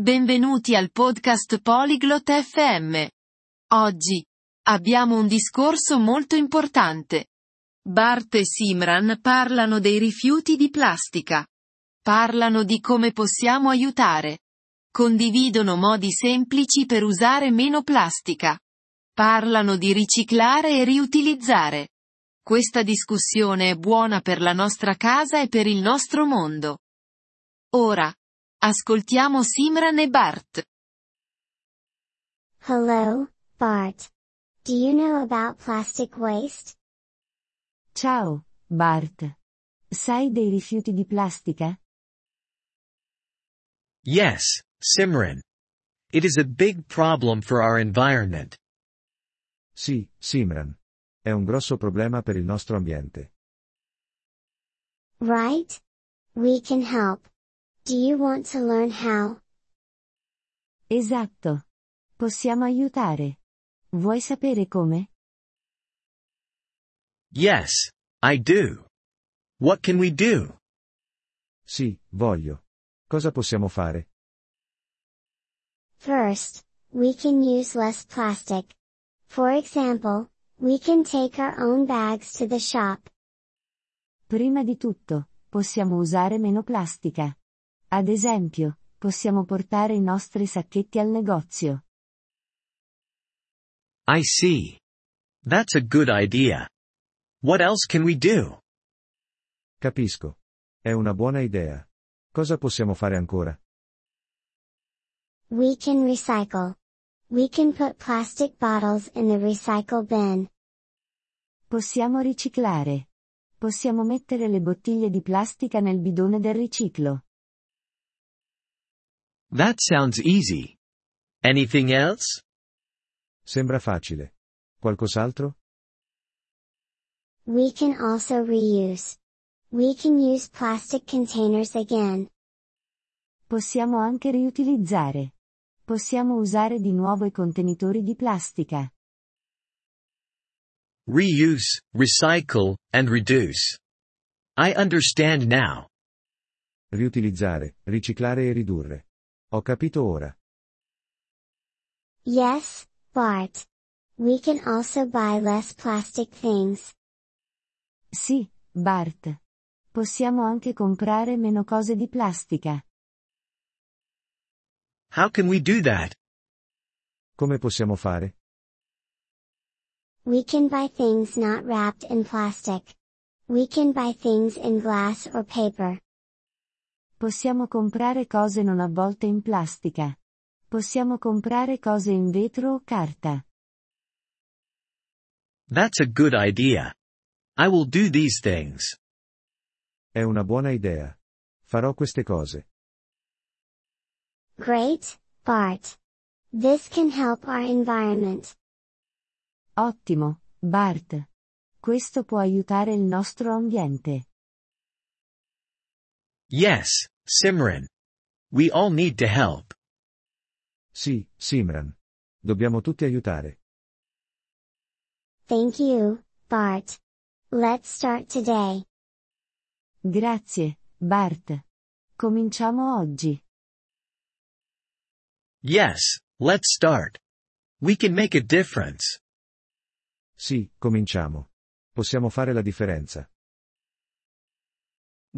Benvenuti al podcast Polyglot FM. Oggi abbiamo un discorso molto importante. Bart e Simran parlano dei rifiuti di plastica. Parlano di come possiamo aiutare. Condividono modi semplici per usare meno plastica. Parlano di riciclare e riutilizzare. Questa discussione è buona per la nostra casa e per il nostro mondo. Ora, ascoltiamo Simran e Bart. Hello, Bart. Do you know about plastic waste? Ciao, Bart. Sai dei rifiuti di plastica? Yes, Simran. It is a big problem for our environment. Sì, Simran. È un grosso problema per il nostro ambiente. Right? We can help. Do you want to learn how? Esatto. Possiamo aiutare. Vuoi sapere come? Yes, I do. What can we do? Sì, voglio. Cosa possiamo fare? First, we can use less plastic. For example, we can take our own bags to the shop. Prima di tutto, possiamo usare meno plastica. Ad esempio, possiamo portare i nostri sacchetti al negozio. I see. That's a good idea. What else can we do? Capisco. È una buona idea. Cosa possiamo fare ancora? We can recycle. We can put plastic bottles in the recycle bin. Possiamo riciclare. Possiamo mettere le bottiglie di plastica nel bidone del riciclo. That sounds easy. Anything else? Sembra facile. Qualcos'altro? We can also reuse. We can use plastic containers again. Possiamo anche riutilizzare. Possiamo usare di nuovo i contenitori di plastica. Reuse, recycle, and reduce. I understand now. Riutilizzare, riciclare e ridurre. Ho capito ora. Yes, Bart. We can also buy less plastic things. Sì, Bart. Possiamo anche comprare meno cose di plastica. How can we do that? Come possiamo fare? We can buy things not wrapped in plastic. We can buy things in glass or paper. Possiamo comprare cose non avvolte in plastica. Possiamo comprare cose in vetro o carta. That's a good idea. I will do these things. È una buona idea. Farò queste cose. Great, Bart. This can help our environment. Ottimo, Bart. Questo può aiutare il nostro ambiente. Yes, Simran. We all need to help. Sì, Simran. Dobbiamo tutti aiutare. Thank you, Bart. Let's start today. Grazie, Bart. Cominciamo oggi. Yes, let's start. We can make a difference. Sì, cominciamo. Possiamo fare la differenza.